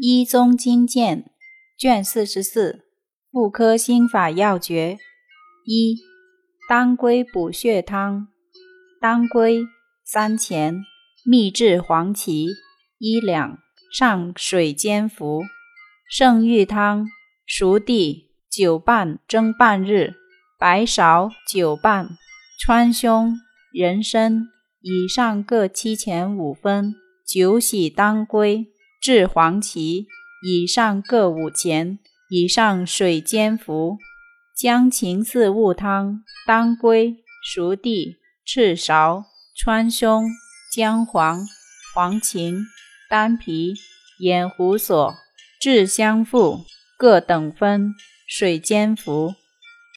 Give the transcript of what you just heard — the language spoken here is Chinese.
医宗经鉴卷四十四妇科心法要诀一当归补血汤当归三钱秘制黄芪一两上水煎服圣玉汤熟地久半蒸半日白芍久半川芎人参以上各七钱五分酒洗当归。治黄芪，以上各五钱，以上水煎服。姜芹四物汤：当归、熟地、赤芍、川芎、姜黄、黄芩、丹皮、盐胡索、制香附，各等分，水煎服。